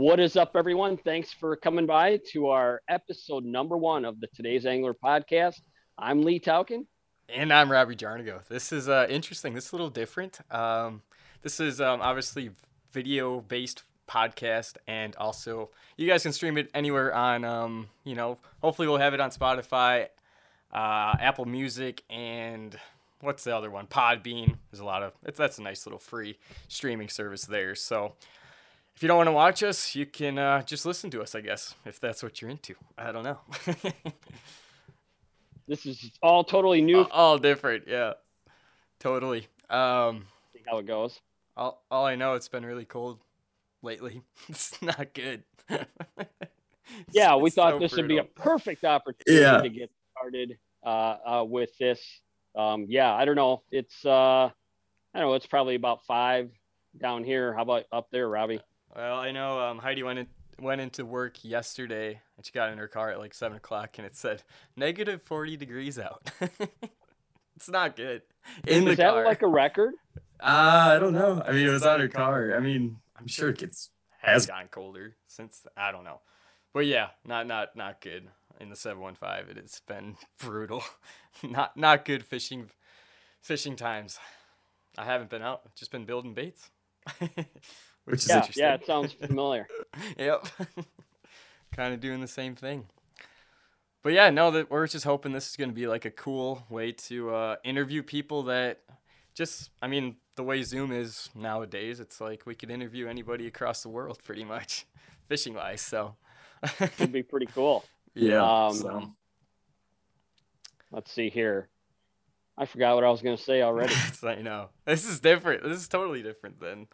What is up, everyone? Thanks for coming by to our episode number one of the Today's Angler podcast. I'm Lee Tauchen. And I'm Robbie Jarnigo. This is uh, interesting. This is a little different. Um, this is um, obviously video based podcast, and also you guys can stream it anywhere on, um, you know, hopefully we'll have it on Spotify, uh, Apple Music, and what's the other one? Podbean. There's a lot of it's that's a nice little free streaming service there. So if you don't want to watch us, you can uh, just listen to us, I guess, if that's what you're into. I don't know. this is all totally new. All, different, yeah, totally. Um, See how it goes. All, all I know, it's been really cold lately. It's not good. yeah, we thought so this brutal. would be a perfect opportunity yeah. to get started uh, uh, with this. Um, yeah, I don't know. It's uh, I don't know. It's probably about five down here. How about up there, Robbie? Well, I know um, Heidi went in, went into work yesterday and she got in her car at like seven o'clock and it said negative forty degrees out. it's not good. In Is that car. like a record? Uh, I don't know. I mean, it was on her car. I mean, I'm sure it gets has gotten colder since I don't know, but yeah, not not not good in the seven one five. It has been brutal. not not good fishing fishing times. I haven't been out. Just been building baits. Which is yeah, interesting. Yeah, it sounds familiar. yep. kind of doing the same thing. But yeah, no, that we're just hoping this is going to be like a cool way to uh, interview people that just, I mean, the way Zoom is nowadays, it's like we could interview anybody across the world pretty much, fishing wise. So, it could be pretty cool. Yeah. Um, so. Let's see here. I forgot what I was going to say already. I know. This is different. This is totally different than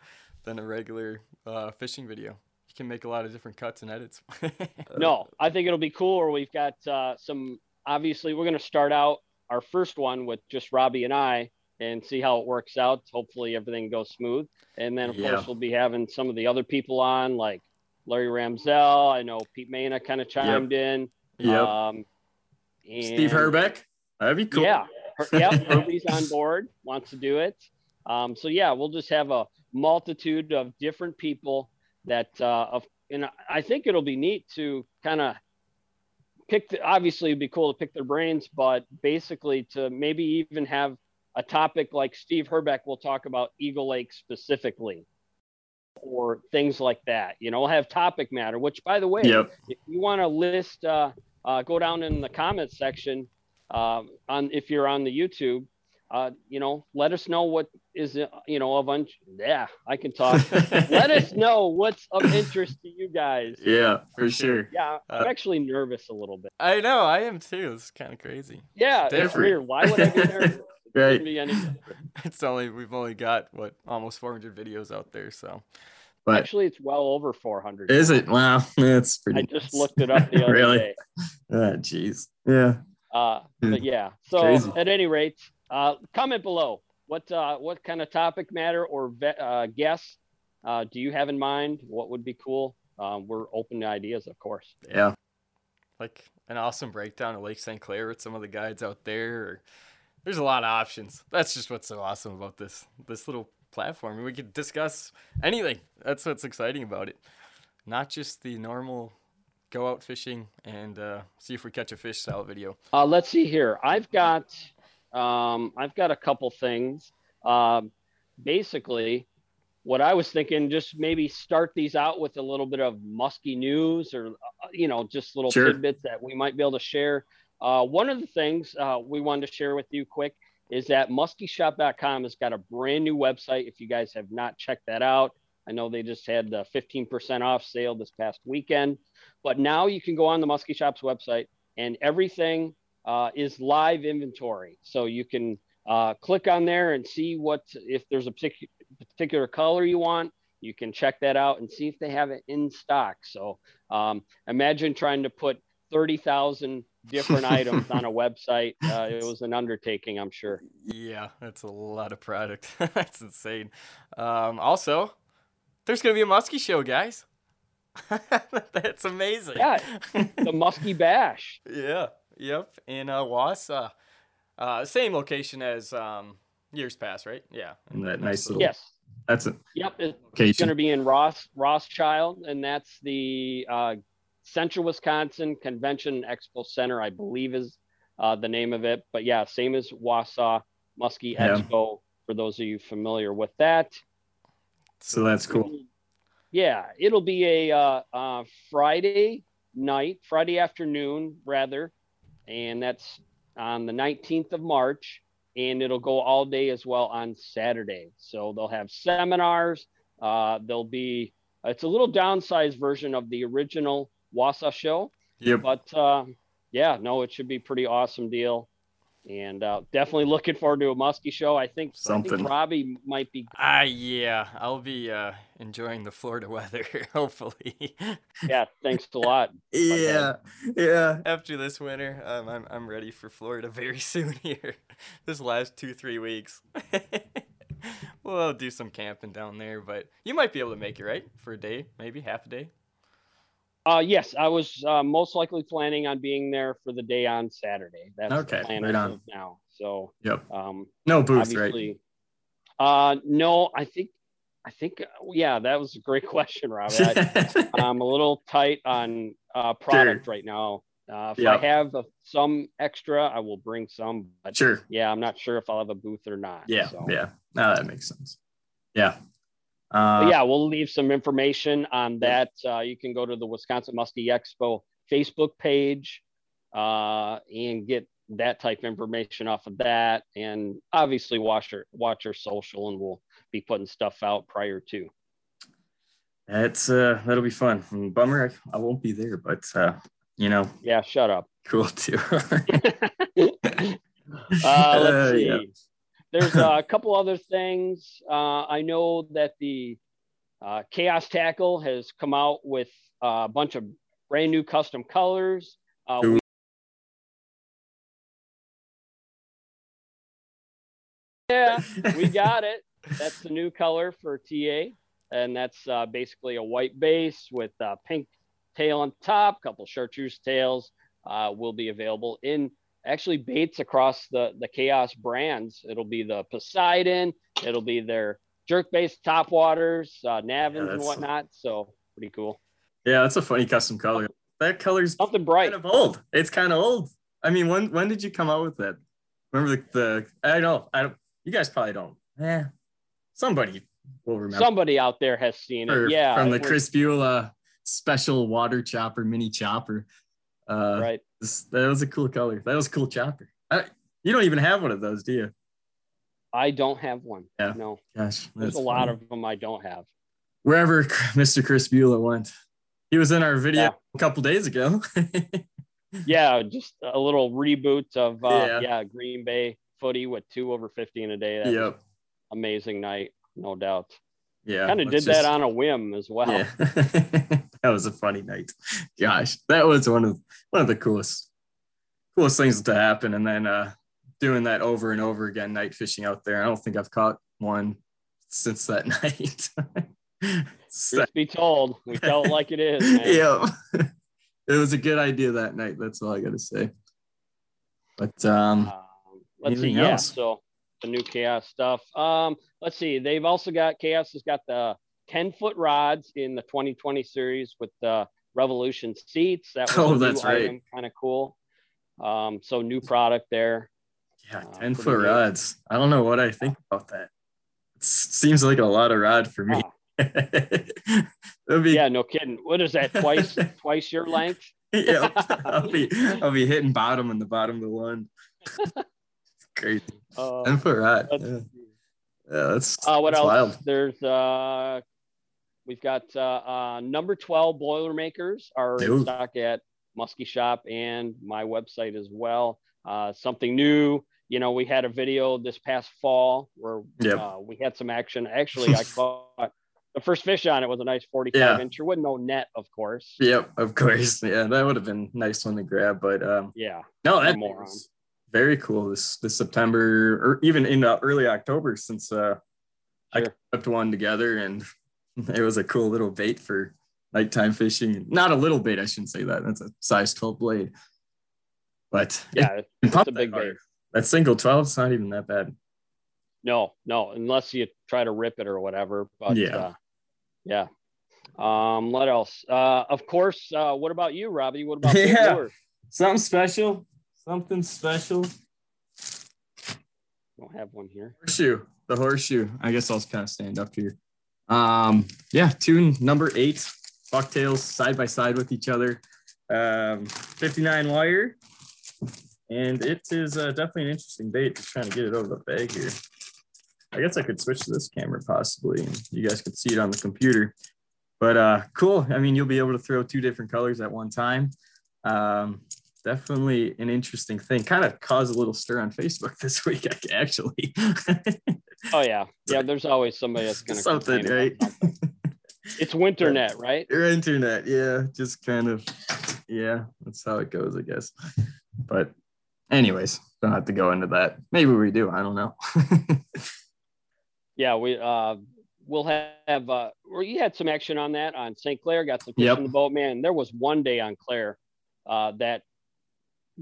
than a regular uh, fishing video. You can make a lot of different cuts and edits. no, I think it'll be cool. Or we've got uh, some. Obviously, we're going to start out our first one with just Robbie and I and see how it works out. Hopefully, everything goes smooth. And then, of yeah. course, we'll be having some of the other people on, like Larry Ramsell. I know Pete Maina kind of chimed yep. in. Yep. Um, Steve Herbeck. That'd be cool. Yeah. yep. Herbie's on board, wants to do it. Um, so yeah, we'll just have a multitude of different people that uh, of, and I think it'll be neat to kind of pick. The, obviously, it'd be cool to pick their brains, but basically to maybe even have a topic like Steve Herbeck will talk about Eagle Lake specifically, or things like that. You know, we'll have topic matter. Which, by the way, yep. if you want to list, uh, uh, go down in the comments section um, on if you're on the YouTube uh, you know, let us know what is, you know, of un- yeah, I can talk. let us know what's of interest to you guys. Yeah, for sure. Yeah, I'm uh, actually nervous a little bit. I know, I am too. It's kind of crazy. Yeah, it's, it's weird. Why would I be nervous? right. Be it's only we've only got what almost 400 videos out there, so. But actually, it's well over 400. Is it? Wow, that's pretty. I just looked it up the other really? day. Ah, jeez. yeah. Uh, but yeah. So Crazy. at any rate, uh, comment below. What uh, what kind of topic matter or ve- uh, guests uh, do you have in mind? What would be cool? Um, we're open to ideas, of course. Yeah, like an awesome breakdown of Lake St. Clair with some of the guides out there. Or, there's a lot of options. That's just what's so awesome about this this little platform. We could discuss anything. That's what's exciting about it. Not just the normal go out fishing and uh, see if we catch a fish style video. Uh, let's see here. I've got um, I've got a couple things. Um, basically, what I was thinking, just maybe start these out with a little bit of musky news or, uh, you know, just little sure. tidbits that we might be able to share. Uh, one of the things uh, we wanted to share with you quick is that muskyshop.com has got a brand new website. If you guys have not checked that out, I know they just had the 15% off sale this past weekend, but now you can go on the Musky Shop's website and everything uh, is live inventory. So you can uh, click on there and see what, if there's a particular, particular color you want, you can check that out and see if they have it in stock. So um, imagine trying to put 30,000 different items on a website. Uh, it was an undertaking, I'm sure. Yeah, that's a lot of product. that's insane. Um, also, there's going to be a Muskie show, guys. that's amazing. Yeah, the Muskie Bash. yeah. Yep, in uh, Uh, same location as um, years past, right? Yeah. In that nice little yes. That's it. Yep, it, Okay. it's going to be in Ross Rothschild, and that's the uh, Central Wisconsin Convention Expo Center, I believe is uh, the name of it. But yeah, same as Wausau Muskie Yeah. Expo. For those of you familiar with that, So that's cool. Yeah, it'll be a uh, uh, Friday night, Friday afternoon, rather, and that's on the 19th of March, and it'll go all day as well on Saturday. So they'll have seminars. Uh, there'll be it's a little downsized version of the original Wausau show, Yep. but uh, yeah, no, it should be pretty awesome deal. And uh, definitely looking forward to a Muskie show. I think, I Something. think Robbie might be Ah, yeah. I'll be uh, enjoying the Florida weather, hopefully. yeah, thanks a lot. Yeah. Yeah. After this winter, um, I'm I'm ready for Florida very soon here. This last two three weeks. we'll do some camping down there, but you might be able to make it right for a day, maybe half a day. Uh, yes, I was uh, most likely planning on being there for the day on Saturday. That's Okay, the plan right on. now. So, Yep. um, No booth, right? uh, no, I think, I think, yeah, that was a great question, Rob. I, I'm a little tight on uh, product right now. Uh, if I have uh, some extra, I will bring some. But sure. yeah, I'm not sure if I'll have a booth or not. Yeah. So. Yeah. No, that makes sense. Yeah. Uh, yeah, we'll leave some information on that. Uh, you can go to the Wisconsin Muskie Expo Facebook page uh, and get that type of information off of that. And obviously, watch our watch our social, and we'll be putting stuff out prior to. That's uh that'll be fun. And bummer I, I won't be there, but uh, you know, Yeah, shut up. cool too. Uh, let's Uh, see. yeah. There's a couple other things. Uh, I know that the uh, Chaos Tackle has come out with a bunch of brand new custom colors. Uh, we- yeah, we got it. That's the new color for TA, and that's uh, basically a white base with uh, pink tail on top. A couple chartreuse tails uh, will be available in actually baits across the the Chaos brands. It'll be the Poseidon. It'll be their jerk base top waters, uh, Navins and whatnot. So pretty cool. yeah, that's a funny custom color. That color's Something bright. kind of old. It's kind of old. I mean, when when did you come out with that? Remember the, the I know I don't. You guys probably don't. Yeah, somebody will remember. Somebody out there has seen Or it. Yeah, from the Chris Beulah special water chopper, mini chopper. Uh, right. this- that was a cool color. That was a cool chopper. I, you don't even have one of those, do you? I don't have one. Yeah. No, Gosh, there's a lot of them I don't have. wherever Mr. Chris Beulah went. He was in our video Yeah. a couple days ago. Yeah, just a little reboot of uh, Yeah. yeah. Green Bay footy with two over 50 in a day. That yep. amazing night, no doubt. Yeah. kind of did let's that on a whim as well. Yeah. that was a funny night. Gosh, that was one of one of the coolest coolest things to happen. And then uh doing that over and over again, night fishing out there. I don't think I've caught one since that night. Truth be told, we felt like it is. Man. yeah. it was a good idea that night. That's all I gotta say. But um Um, let's see. Anything Yeah. So the new chaos stuff. Um, let's see. They've also got chaos has got the 10 foot rods in the 2020 series with the revolution seats. That was Oh, that's right. kind of cool. Um, so new product there. yeah, Uh, 10 pretty foot good. rods. I don't know what I think about that. It seems like a lot of rod for me. Be Yeah, no kidding. What is that? Twice, twice your length? yeah, I'll be I'll be hitting bottom in the bottom of the one. it's crazy. Uh, Ten foot rod. Yeah, yeah that's, Uh, what that's else? wild. There's uh, we've got uh, uh, number 12 Boilermakers are in stock at Muskie Shop and my website as well. Uh, something new. You know, we had a video this past fall where Yep. uh, we had some action. Actually, I caught the first fish on it was a nice 45 Yeah. inch. There wasn't no net, of course. Yep, of course. Yeah, that would have been nice one to grab. But um Yeah. no, A that moron. was very cool this this September or even in uh, early October since uh I Sure. kept one together and it was a cool little bait for nighttime fishing. Not a little bait, I shouldn't say that. That's a size 12 blade. But Yeah. it It's a big hard. bait. That single 12 is not even that bad. No, no, unless you try to rip it or whatever. But Yeah. uh, yeah. Um, what else? Uh, of course. Uh, what about you, Robbie? What about Yeah. Something special. Something special. Don't have one here. Horseshoe. The horseshoe. I guess I'll just kind of stand up here. Um, yeah, tune number eight, bucktails side by side with each other. Um, 59 wire. And it is uh, definitely an interesting bait. Just trying to get it over the bag here. I guess I could switch to this camera possibly, and you guys could see it on the computer. But uh, cool. I mean, you'll be able to throw two different colors at one time. Um, definitely an interesting thing. Kind of caused a little stir on Facebook this week, actually. Oh yeah, yeah. There's always somebody that's gonna Something, right? something. It's winter net, right? Your internet, yeah, just kind of, yeah, that's how it goes, I guess. But, anyways, don't have to go into that. Maybe we do. I don't know. Yeah, we uh we'll have uh we had some action on that on St. Clair, got some fish Yep. in the boat, man. There was one day on Clair uh that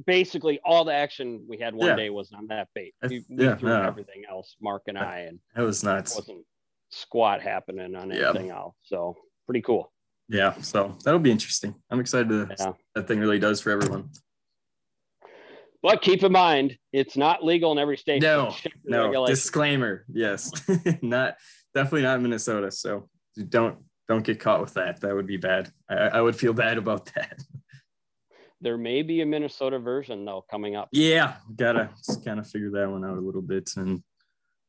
basically all the action we had one Yeah. day was on that bait. We, we yeah, threw yeah. everything else, Mark and I, and that was nuts. wasn't squat happening on anything else. So pretty cool. Yeah, so that'll be interesting. I'm excited to Yeah. that thing really does for everyone. But keep in mind, it's not legal in every state. No, No, regulations. disclaimer. Yes, not definitely not Minnesota. So don't don't get caught with that. That would be bad. I, I would feel bad about that. There may be a Minnesota version though coming up. Yeah, gotta just kind of figure that one out a little bit and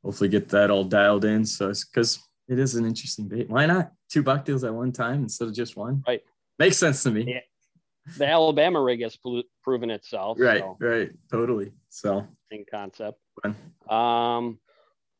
hopefully get that all dialed in. So it's because it is an interesting bait. Why not two bucktails at one time instead of just one? Right. Makes sense to me. Yeah. The Alabama rig has proven itself. Right, so, right, totally. So in concept. Um,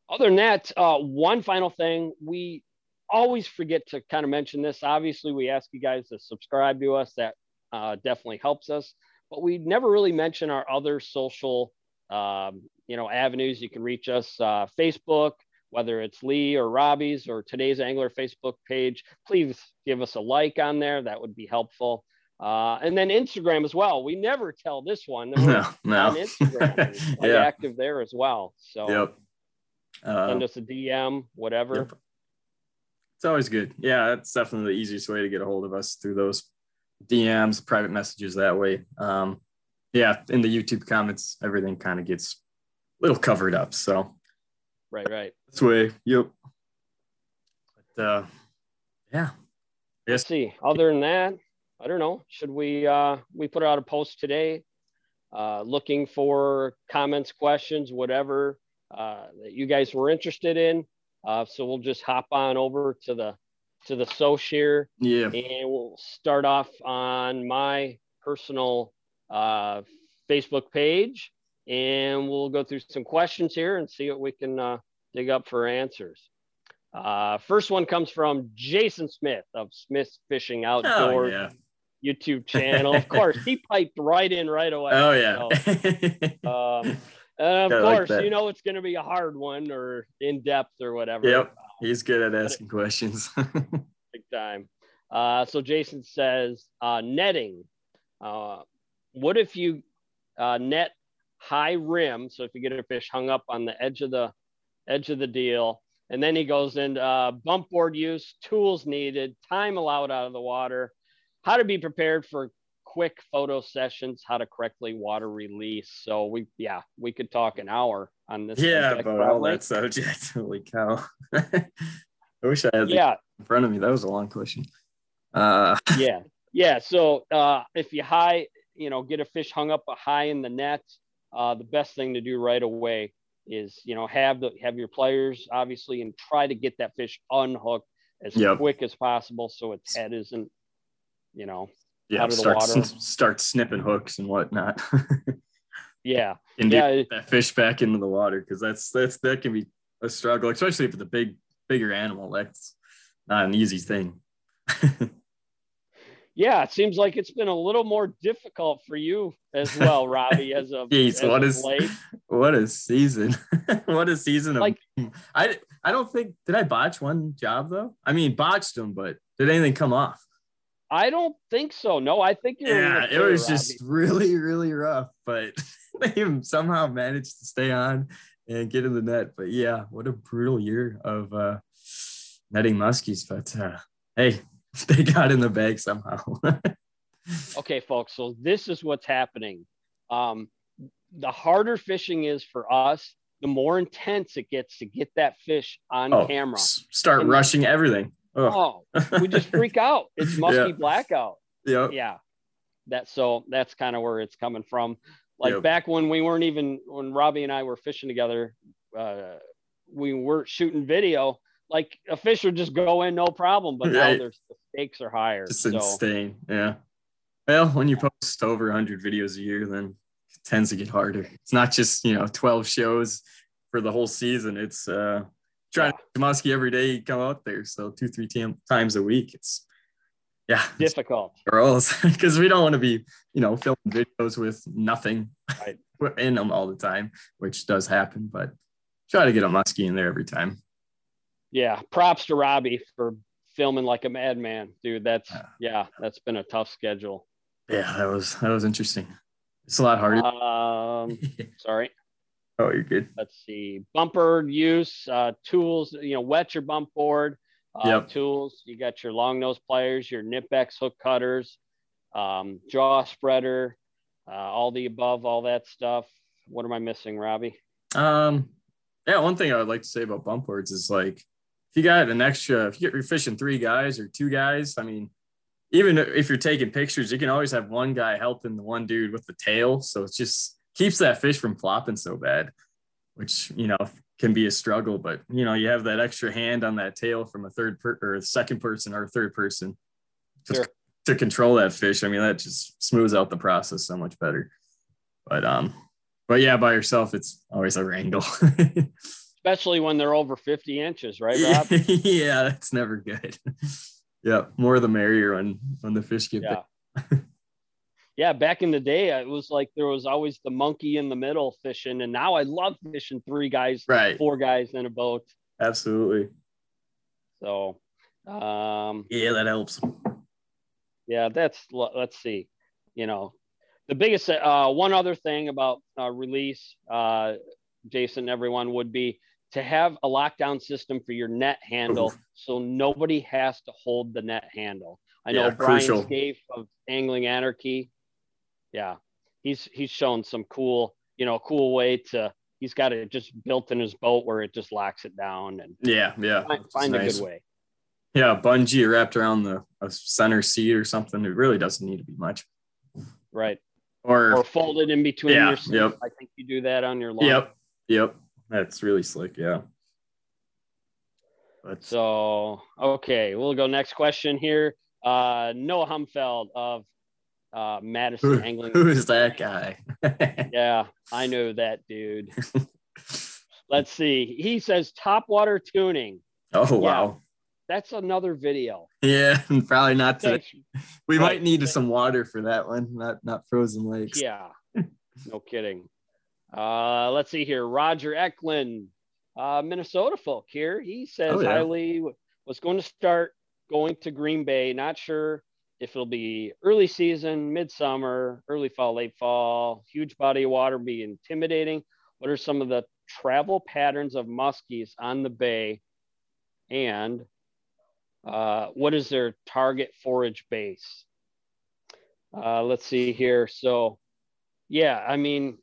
other than that, uh, one final thing we always forget to kind of mention this. Obviously, we ask you guys to subscribe to us. That uh, definitely helps us. But we never really mention our other social, um, you know, avenues. You can reach us uh, Facebook, whether it's Lee or Robbie's or today's Angler Facebook page. Please give us a like on there. That would be helpful. Uh, and then Instagram as well. We never tell this one. that we're No, no. on Instagram. yeah. active there as well. So Yep. Uh, send us a DM, whatever. Yep. It's always good. Yeah, that's definitely the easiest way to get a hold of us through those DMs, private messages that way. Um, yeah, in the YouTube comments, everything kind of gets a little covered up. So Right, right. that's way. Yep. But uh, yeah, Let's see. Other than that, I don't know. Should we uh we put out a post today uh looking for comments, questions, whatever uh that you guys were interested in. Uh so we'll just hop on over to the to the Soch here yeah, and we'll start off on my personal uh Facebook page and we'll go through some questions here and see what we can uh, dig up for answers. Uh, first one comes from Jason Smith of Smith's Fishing oh Outdoors yeah, YouTube channel. Of course, he piped right in right away. oh yeah. So, um, and of I like course, that. you know it's going to be a hard one or in depth or whatever. yep, he's good at asking questions. big time. Uh, so Jason says uh, netting. Uh, what if you uh, net high rim? So if you get a fish hung up on the edge of the edge of the deal, and then he goes into uh, bump board use, tools needed, time allowed out of the water, how to be prepared for quick photo sessions, how to correctly water release. So we yeah we could talk an hour on this. yeah, subject, but all probably. that subject. Holy cow. I wish I had the yeah in front of me. That was a long question. Uh, yeah yeah so uh if you high you know get a fish hung up high in the net uh the best thing to do right away is you know have the have your players obviously and try to get that fish unhooked as Yep. quick as possible so its head isn't you know yeah, Out of the start water. s- start snipping hooks and whatnot, yeah and Yeah, get that fish back into the water because that's that's that can be a struggle, especially if it's a big bigger animal. That's not an easy thing. yeah it seems like it's been a little more difficult for you as well robbie as of, Jeez, as what of is- late what a season! what a season of Like- I I don't think did I botch one job though. I mean botched them, but did anything come off? i don't think so no i think you're Yeah, it was Robbie. just really, really rough, but they somehow managed to stay on and get in the net. But yeah, what a brutal year of uh, netting muskies. But uh, hey, they got in the bag somehow. okay, folks. So this is what's happening. Um, the harder fishing is for us, the more intense it gets to get that fish on oh, camera. Start and, rushing everything. Oh, we just freak out. It's musky yeah. blackout. Yeah. Yeah. That so that's kind of where it's coming from. Like yep. back when we weren't even when Robbie and I were fishing together, uh, we weren't shooting video. Like a fish would just go in no problem, but right. now there's the stakes are higher. Just so. insane. Yeah. Well, when you post over 100 videos a year, then it tends to get harder. It's not just you know 12 shows for the whole season. It's uh trying yeah. to musky every day you come out there. So two, three times a week. It's yeah. Difficult. Girls because we don't want to be you know filming videos with nothing right. in them all the time which does happen but try to get a muskie in there every time. Yeah. Props to robbie for filming like a madman dude. That's yeah, yeah that's been a tough schedule. Yeah that was that was interesting. It's a lot harder. Um sorry. Oh you're good. Let's see. Bumper use uh tools you know wet your bump board uh, yep. tools. You got your long nose pliers, your Knipex hook cutters, um, jaw spreader, uh, all the above, all that stuff. What am I missing, Robbie? Um, yeah, one thing I would like to say about bump boards is like if you got an extra, if you get you're fishing three guys or two guys, I mean, even if you're taking pictures, you can always have one guy helping the one dude with the tail. So it just keeps that fish from flopping so bad, which you know can be a struggle. But you know, you have that extra hand on that tail from a third per- or a second person or a third person sure. to control that fish. I mean, that just smooths out the process so much better. But um, but yeah, by yourself, it's always a wrangle. Especially when they're over 50 inches, right, Rob? yeah, that's never good. yeah, more the merrier when when the fish get yeah. Yeah, back in the day, it was like there was always the monkey in the middle fishing, and now I love fishing three guys, right, four guys in a boat. Absolutely. So, um, yeah, that helps. Yeah, that's let's see, you know, the biggest uh, one other thing about uh, release, uh, Jason, everyone would be to have a lockdown system for your net handle, Oof. so nobody has to hold the net handle. I know yeah, Brian crucial. Scaife of Angling Anarchy yeah, he's he's shown some cool, you know, cool way to. He's got it just built in his boat where it just locks it down and yeah, yeah, find, find a nice. good way. Yeah, bungee wrapped around the center seat or something. It really doesn't need to be much. Right. Or or folded in between yeah, your seats. Yep. I think you do that on your lawn. Yep. Yep. That's really slick. Yeah. But so okay, we'll go next question here. Uh, Noah Humfeld of uh, Madison Who, Angling. Who is that guy? yeah, I know that dude. Let's see. He says top water tuning. Oh wow. That's another video. Yeah, probably not to. We right. might need some water for that one, not not frozen lakes. Yeah, no kidding. Uh, let's see here. Roger Eklund, uh, Minnesota folk here. He says oh, yeah. highly was going to start going to Green Bay. Not sure if it'll be early season, midsummer, early fall, late fall, huge body of water be intimidating. What are some of the travel patterns of muskies on the bay? And uh, what is their target forage base? Uh, let's see here. So, yeah, I mean,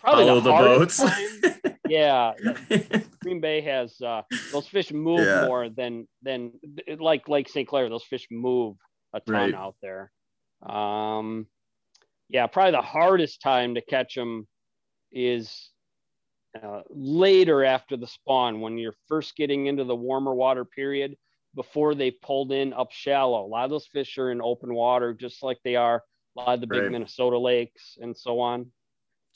probably Follow the, the boats. Yeah, Green Bay has uh, those fish move yeah. more than than like Lake St. Clair. Those fish move a ton right. out there. Um, yeah, probably the hardest time to catch them is uh, later after the spawn when you're first getting into the warmer water period before they pulled in up shallow. A lot of those fish are in open water, just like they are a lot of the big right. Minnesota lakes and so on.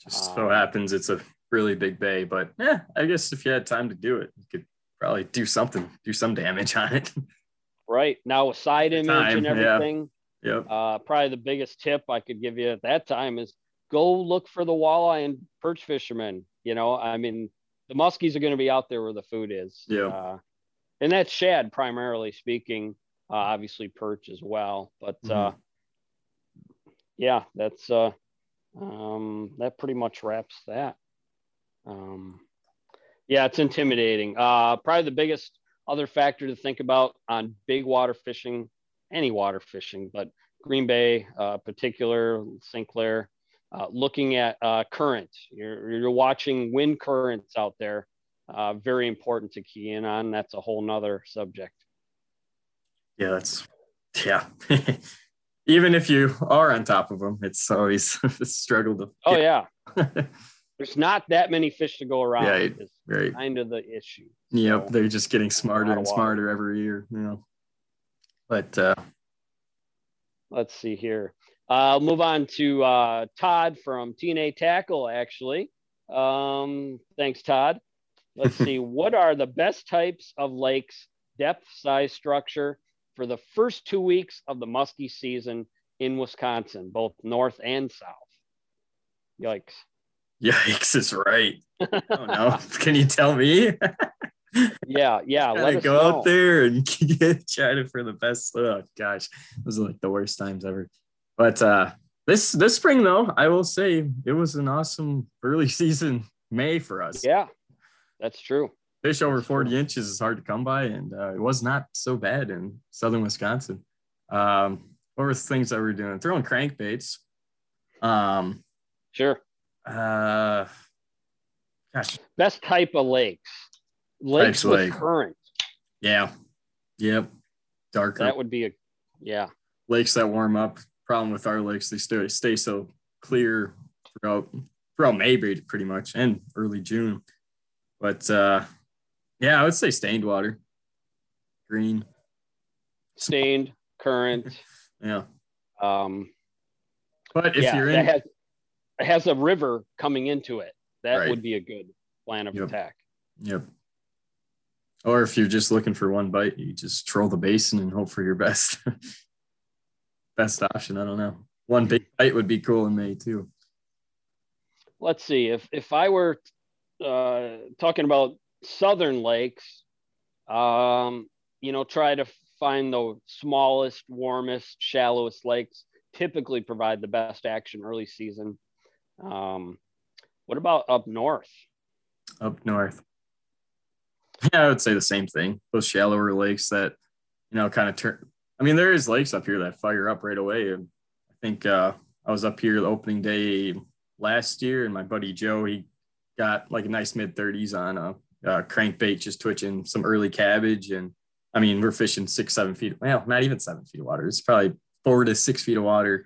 Just so um, happens it's a really big bay, but yeah, I guess if you had time to do it, you could probably do something, do some damage on it. right now with side image time, and everything. Yeah. Yep. Uh, probably the biggest tip I could give you at that time is go look for the walleye and perch fishermen. You know, I mean, the muskies are going to be out there where the food is. Yeah. Uh, and that's shad primarily speaking. Uh, obviously perch as well, but uh, mm-hmm. yeah, that's uh, um, that pretty much wraps that. Um, yeah, it's intimidating. Uh, probably the biggest other factor to think about on big water fishing, any water fishing, but Green Bay, uh, particular St. Clair, uh, looking at uh, current. You're, you're watching wind currents out there. Uh, very important to key in on. That's a whole nother subject. Yeah, that's yeah. Even if you are on top of them, it's always a struggle to. Oh yeah. There's not that many fish to go around. Yeah, right. Kind of the issue. Yep, so, they're just getting smarter and smarter every year. You know. But uh, let's see here. I'll move on to uh, Todd from TNA Tackle, actually. Um, thanks, Todd. Let's see. what are the best types of lakes, depth, size, structure for the first two weeks of the muskie season in Wisconsin, both north and south? Yikes. Yikes is right. oh no. Can you tell me? yeah, yeah. Let go know. out there and get trying for the best. Oh gosh, those are like the worst times ever. But uh, this this spring though, I will say it was an awesome early season May for us. Yeah, that's true. Fish over 40 inches is hard to come by, and uh, it was not so bad in southern Wisconsin. Um, what were the things that we are doing? Throwing crankbaits. Um, sure. Uh, gosh. Best type of lakes. Lakes with lake. current. Yeah. Yep. Darker. That would be a yeah. Lakes that warm up problem with our lakes. They stay, stay so clear throughout throughout May pretty much and early June. But uh, yeah, I would say stained water, green, stained, current. yeah. Um, but if yeah, you're in, has, has, a river coming into it. That right. would be a good plan of yep. attack. Yep. Or if you're just looking for one bite, you just troll the basin and hope for your best. best option. I don't know. One big bite would be cool in May too. Let's see. If if I were uh, talking about southern lakes, um, you know, try to find the smallest, warmest, shallowest lakes. Typically, provide the best action early season. Um, what about up north? Up north. Yeah, I would say the same thing. Those shallower lakes that, you know, kind of turn I mean, there is lakes up here that fire up right away. And I think uh, I was up here the opening day last year, and my buddy Joe, he got like a nice mid 30s on a, a crankbait, just twitching some early cabbage. And I mean, we're fishing six, seven feet. Well, not even seven feet of water. It's probably four to six feet of water.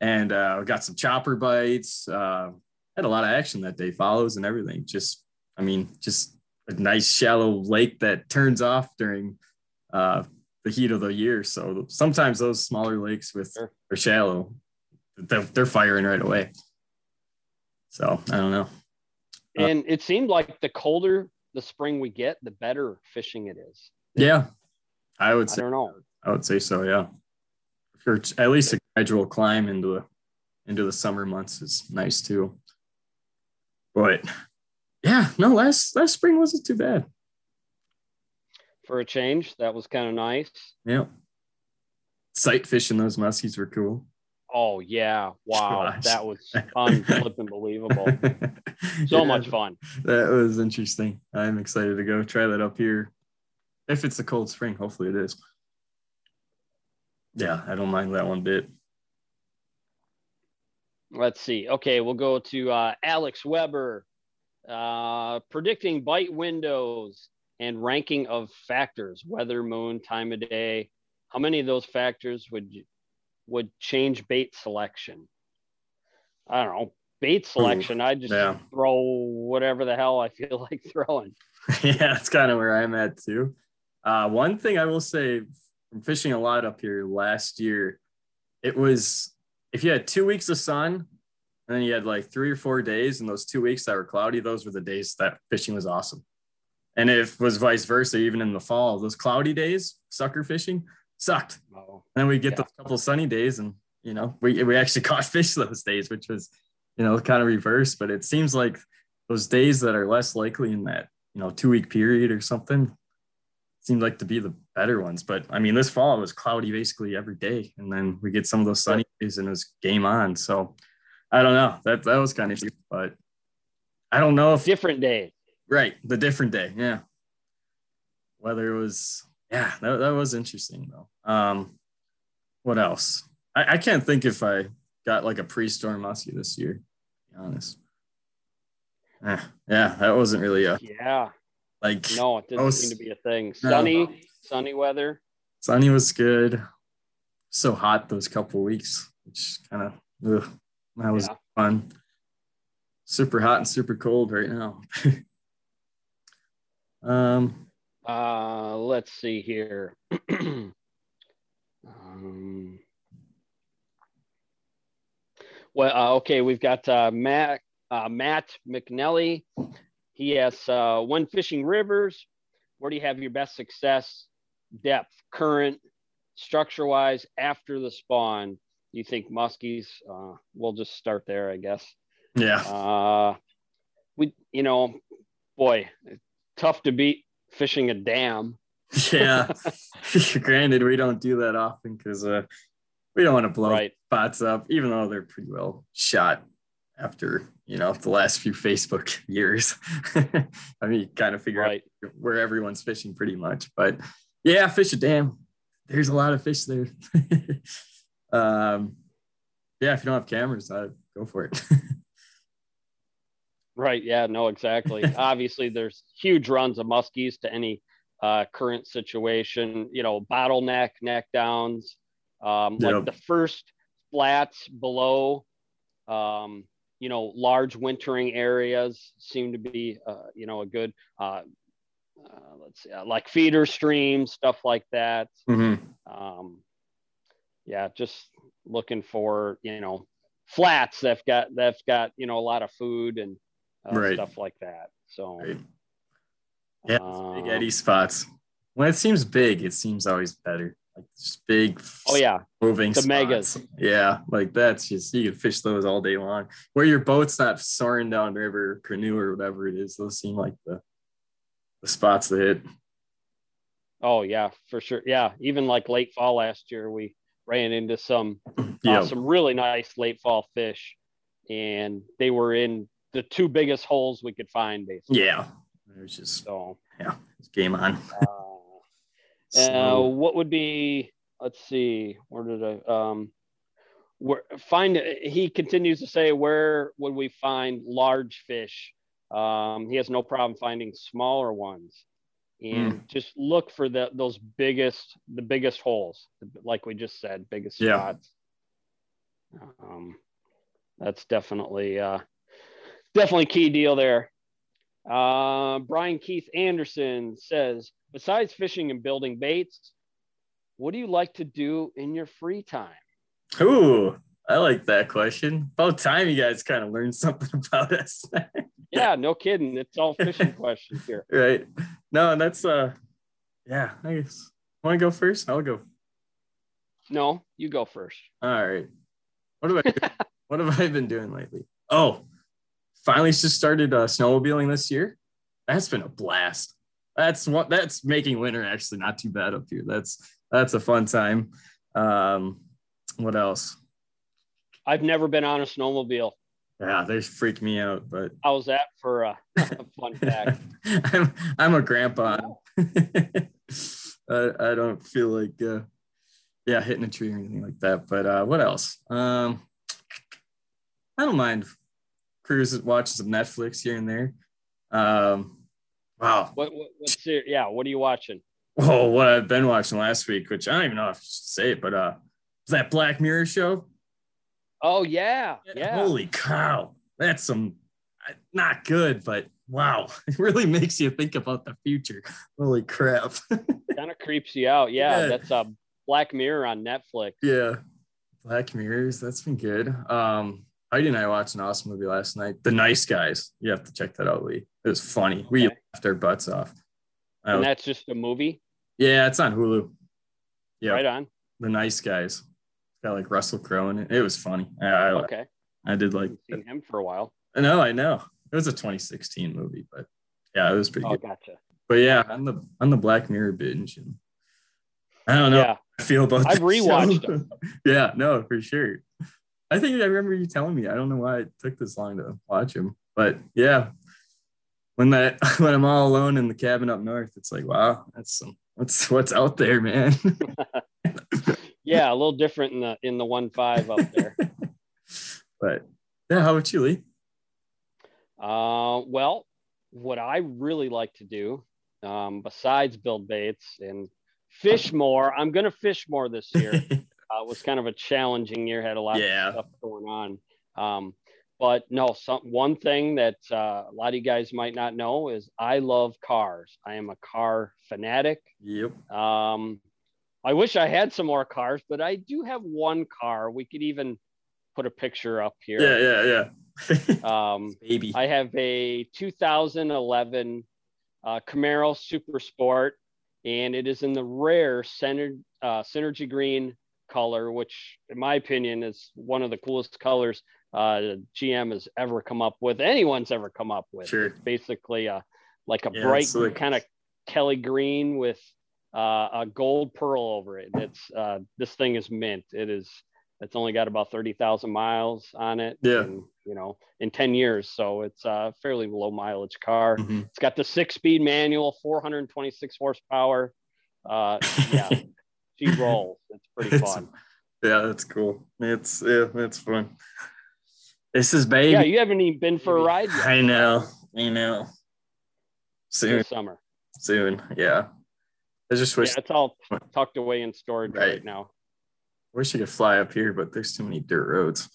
And uh, got some chopper bites. Uh, had a lot of action that day, follows and everything. Just, I mean, just a nice shallow lake that turns off during uh, the heat of the year. So sometimes those smaller lakes with sure. are shallow, they're, they're firing right away. So I don't know. Uh, and it seemed like the colder the spring we get, the better fishing it is. Yeah, I would say. I don't know. I would say so. Yeah, for at least a gradual climb into the into the summer months is nice too. But yeah, no, last last spring wasn't too bad for a change. That was kind of nice. Yeah. Sight fishing those muskies were cool. Oh yeah. Wow. Gosh. That was unbelievable. so yeah, much fun. That was interesting. I'm excited to go try that up here. If it's a cold spring, hopefully it is. Yeah, I don't mind that one bit. Let's see. Okay, we'll go to uh, Alex Weber. Uh, predicting bite windows and ranking of factors weather moon time of day how many of those factors would would change bait selection i don't know bait selection i just yeah. throw whatever the hell i feel like throwing yeah that's kind of where i'm at too uh, one thing i will say from fishing a lot up here last year it was if you had two weeks of sun and then you had like three or four days and those two weeks that were cloudy those were the days that fishing was awesome and if was vice versa, even in the fall, those cloudy days, sucker fishing sucked. Oh, and then we get yeah. those couple sunny days, and you know, we we actually caught fish those days, which was, you know, kind of reverse. But it seems like those days that are less likely in that you know two week period or something seemed like to be the better ones. But I mean, this fall it was cloudy basically every day, and then we get some of those sunny days, and it was game on. So I don't know. That that was kind of, but I don't know if Different day. right the different day. Yeah. Whether it was yeah that, that was interesting though. Um, what else? I, I can't think if I got like a pre-storm muskie this year. To be honest. Eh, yeah, that wasn't really a Yeah. like No, it didn't Oh, seem to be a thing. Sunny, sunny weather. Sunny was good. So hot those couple weeks, which kind of that was Yeah. fun. Super hot and super cold right now. um, Uh, let's see here. um, well, uh, okay, we've got uh, Matt uh, Matt McNelly. He has uh, when fishing rivers. Where do you have your best success? Depth, current, structure wise after the spawn. You think muskies? Uh, we'll just start there, I guess. yeah, Uh, we, you know, boy, tough to beat fishing a dam. yeah. Granted, we don't do that often because uh, we don't want to blow Right. spots up, even though they're pretty well shot after you know the last few Facebook years. I mean, you kind of figure Right. out where everyone's fishing pretty much. But yeah, fish a dam. There's a lot of fish there. um, yeah, if you don't have cameras, i go for it. Right. Yeah. No. Exactly. Obviously, there's huge runs of muskies to any uh, current situation. You know, bottleneck, neck downs, um, Yep. like the first flats below. Um, you know, large wintering areas seem to be, uh, you know, a good. Uh, uh, let's see, uh, like feeder streams, stuff like that. Mhm. um, yeah, just looking for you know flats that've got that's got you know a lot of food and uh, Right. stuff like that. So Right. Yeah, it's big um, eddy spots. When it seems big, it seems always better. Like just big. Oh yeah, moving The spots. megas. Yeah, like that's just you can fish those all day long. Where your boat's not soaring down river, canoe or whatever it is, those seem like the the spots to hit. oh yeah, for sure. Yeah, even like late fall last year, we ran into some Yeah, uh, some really nice late fall fish, and they were in the two biggest holes we could find, basically. yeah. It was just So. Yeah, it's game on. Uh, Uh, what would be? Let's see. Where did I? Um, where find? He continues to say, where would we find large fish? Um, he has no problem finding smaller ones, and just look for the those biggest, the biggest holes, like we just said, biggest Yeah. spots. Um, that's definitely uh, definitely key deal there. Uh, Brian Keith Anderson says, besides fishing and building baits, what do you like to do in your free time? ooh, I like that question. About time you guys kind of learned something about us. Yeah, no kidding. It's all fishing questions here. right. No, and that's uh yeah, I guess. Want to go first? I'll go. No, you go first. All right. What have I what have I been doing lately? Oh, finally just started uh, snowmobiling this year. That's been a blast. That's what that's making winter actually not too bad up here. That's that's a fun time. Um, what else? I've never been on a snowmobile. Yeah, they freak me out, but I was that for a, a fun fact? I'm I'm a grandpa. I, I don't feel like uh, yeah hitting a tree or anything like that. But uh, what else? Um, I don't mind cruising, watching some Netflix here and there. Um, wow. What, what, what's your, yeah, what are you watching? Oh, what I've been watching last week, which I don't even know if I should say it, but uh, that Black Mirror show? Oh, yeah. Yeah. Holy cow, that's some not good, but wow, it really makes you think about the future. Holy crap. kind of creeps you out. Yeah, Yeah. that's a Black Mirror on Netflix. yeah, Black Mirrors, that's been good. Um, Heidi and I watched an awesome movie last night, The Nice Guys. You have to check that out, Lee. It was funny. We Okay. laughed our butts off. I And was- that's just a movie. yeah, it's on Hulu. Yeah, Right on. The Nice Guys. Got like Russell Crowe in it. It was funny. I, I, Okay. I did like. Seen him for a while. I know, I know. It was a 2016 movie, but yeah, it was pretty Oh, good. gotcha. But yeah, on the on the Black Mirror binge, and I don't know Yeah. I feel about. I've rewatched yeah, no, for sure. I think I remember you telling me. I don't know why it took this long to watch him. But yeah, when that when I'm all alone in the cabin up north, it's like, wow, that's some what's what's out there, man. yeah, a little different in the in the one five up there. but yeah, how about you, Lee? Uh, well, what I really like to do, um, besides build baits and fish more, I'm going to fish more this year. uh, it was kind of a challenging year, had a lot Yeah. of stuff going on. Um, but no, some one thing that uh, a lot of you guys might not know is I love cars. I am a car fanatic. yep. Um, I wish I had some more cars, but I do have one car. We could even put a picture up here. Yeah, yeah, yeah. Um, Baby. I have a 2011 uh, Camaro Super Sport, and it is in the rare Syner- uh, Synergy Green color, which, in my opinion, is one of the coolest colors uh, GM has ever come up with. Anyone's ever come up with. Sure. It's basically a like a Yeah, bright like- kind of Kelly green with uh, a gold pearl over it. It's uh, this thing is mint. It is. It's only got about thirty thousand miles on it. Yeah. and, you know, in ten years, so it's a fairly low mileage car. Mhm. It's got the six-speed manual, four hundred and twenty-six horsepower. Uh, yeah, she rolls. It's pretty It's- fun. Yeah, that's cool. It's yeah, that's fun. This is baby. Yeah, you haven't even been for a ride yet. I know. I know. Soon, This summer. soon. Yeah. I just wish Yeah, it's all tucked away in storage right, Right. now. wish you could fly up here, but there's too many dirt roads.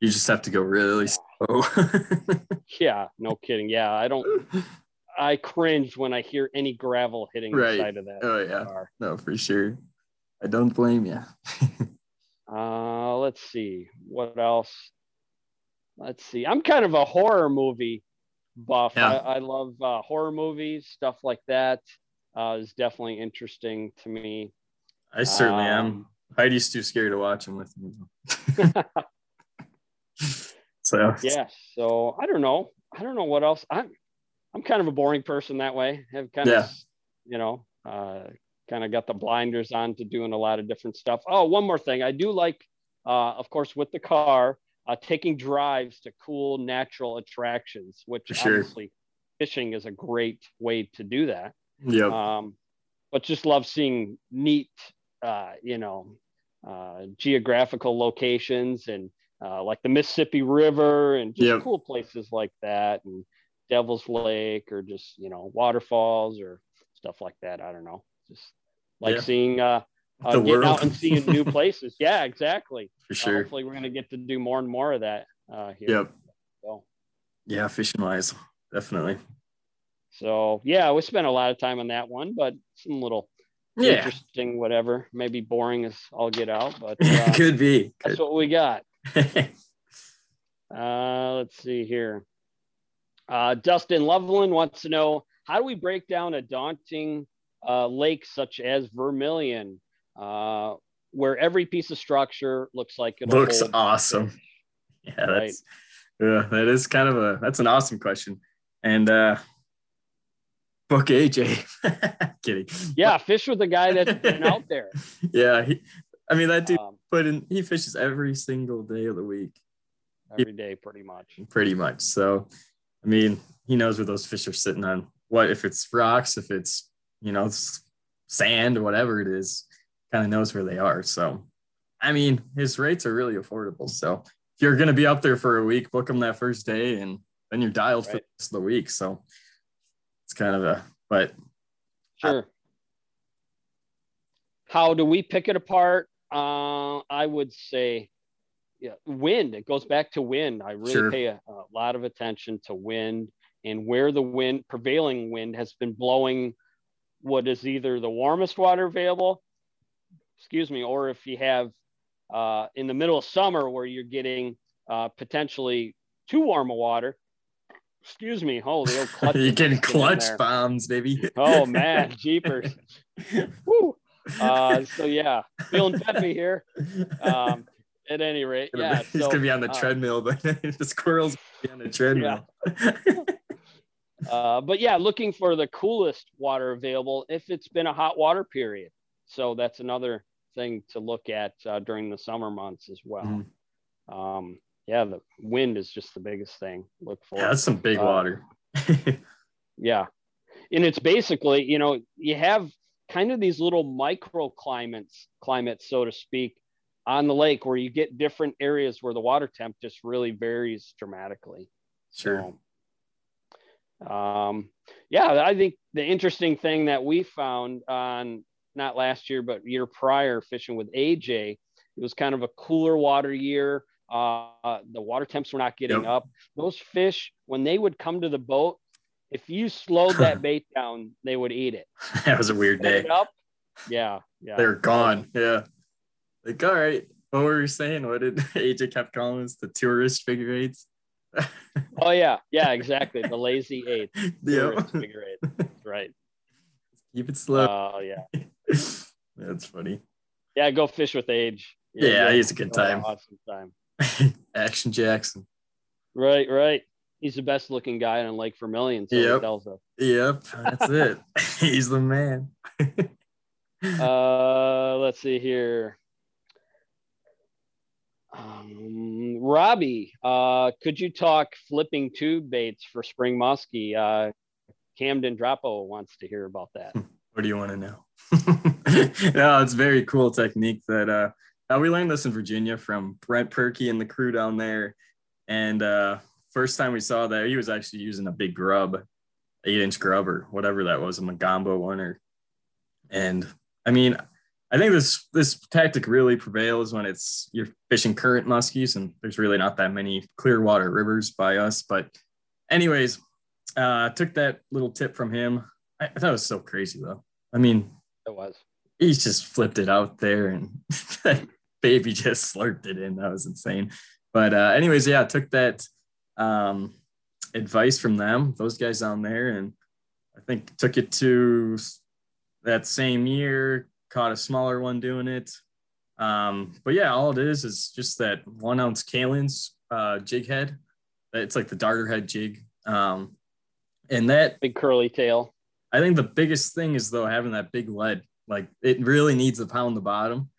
You just have to go really slow. Yeah, no kidding. Yeah, I don't. I cringe when I hear any gravel hitting Right. the side of that oh yeah. car. No, for sure. I don't blame you. Uh, let's see what else. Let's see. I'm kind of a horror movie buff. Yeah. I, I love uh, horror movies, stuff like that. Uh, is definitely interesting to me. I certainly am. Um, Heidi's too scary to watch him with me. so Yeah. So I don't know. I don't know what else. I'm I'm kind of a boring person that way. I've kind Yeah. of you know uh, kind of got the blinders on to doing a lot of different stuff. Oh, one more thing. I do like, uh, of course, with the car, uh, taking drives to cool natural attractions, which Sure. obviously fishing is a great way to do that. Yep. Um, but just love seeing neat, uh, you know, uh, geographical locations and uh, like the Mississippi River and just Yep. cool places like that and Devil's Lake or just, you know, waterfalls or stuff like that. I don't know. Just like Yeah. seeing, uh, uh, The getting world. out and seeing new places. Yeah, exactly. for Uh, sure. hopefully we're going to get to do more and more of that uh, here. Yep. So, Yeah, fishing wise, definitely. So yeah, we spent a lot of time on that one, but some little Yeah, interesting, whatever. Maybe boring as all get out, but uh, could be. that's what we got. Uh, let's see here. Uh, Dustin Loveland wants to know how do we break down a daunting uh, lake such as Vermilion, uh, where every piece of structure looks like it Looks awesome. Yeah, Right. that's yeah, that is kind of a that's an awesome question. And uh book AJ. Kidding. Yeah, fish with the guy that's been out there. Yeah, he, I mean that dude Um, put in he fishes every single day of the week, every day, pretty much. pretty much. So I mean, he knows where those fish are sitting on. What if it's rocks, if it's you know sand, or whatever it is, kind of knows where they are. So I mean, his rates are really affordable. So if you're gonna be up there for a week, book him that first day, and then you're dialed for the Right. rest of the week. So it's kind of a but Sure. How do we pick it apart? Uh, I would say, yeah, wind. It goes back to wind. I really Sure. pay a, a lot of attention to wind and where the wind, prevailing wind, has been blowing. What is either the warmest water available, excuse me, or if you have uh, in the middle of summer where you're getting uh, potentially too warm of water. Excuse me. Oh, the old clutch. you're getting is getting in clutch bombs, baby. Oh man, jeepers. Woo. Uh, so yeah, feeling peppy here. Um, at any rate, yeah. He's So, gonna be on the uh, treadmill, but the squirrels be on the treadmill. uh, but yeah, looking for the coolest water available if it's been a hot water period. So that's another thing to look at uh, during the summer months as well. Mhm. Um, yeah, the wind is just the biggest thing. Look for. Yeah, that's some big Uh, water. Yeah. And it's basically, you know, you have kind of these little microclimates, climates, so to speak, on the lake where you get different areas where the water temp just really varies dramatically. sure. So, um, yeah, I think the interesting thing that we found on not last year, but year prior fishing with AJ, it was kind of a cooler water year. Uh, the water temps were not getting Yep. up. Those fish, when they would come to the boat, if you slowed that bait down, they would eat it. that was a weird day. up, yeah, yeah. They're gone. Yeah. Like, all right. What were you saying? What did AJ kept calling us? The tourist figure eights? Oh yeah, yeah, exactly. The lazy eight. yeah. figure eight. Right. Keep it slow. Oh yeah, That's funny. yeah. Go fish with AJ. Yeah, you'll he's a good time. Awesome time. Action Jackson. Right, right. He's the best looking guy on Lake Vermilion, so Yep. tells us. Yep, that's it. He's the man. Uh, let's see here. Um, Robbie, uh, could you talk flipping tube baits for spring muskie? Uh, Camden Drapo wants to hear about that. What do you want to know? no, it's very cool technique that uh, uh, we learned this in Virginia from Brent Perky and the crew down there. And uh, first time we saw that, he was actually using a big grub, eight inch grub or whatever that was, a Magambo one. Or, and I mean, I think this this tactic really prevails when it's you're fishing current muskies, and there's really not that many clear water rivers by us. But, anyways, uh, took that little tip from him. I, I thought it was so crazy though. I mean, It was. he's just flipped it out there and baby just slurped it in. That was insane. But uh, anyways, yeah, I took that um, advice from them, those guys down there, and I think took it to that same year, caught a smaller one doing it. Um, but yeah, all it is is just that one ounce Kalin's uh, jig head. It's like the darter head jig. Um, and that Big curly tail. I think the biggest thing is though having that big lead. Like it really needs to pound the bottom.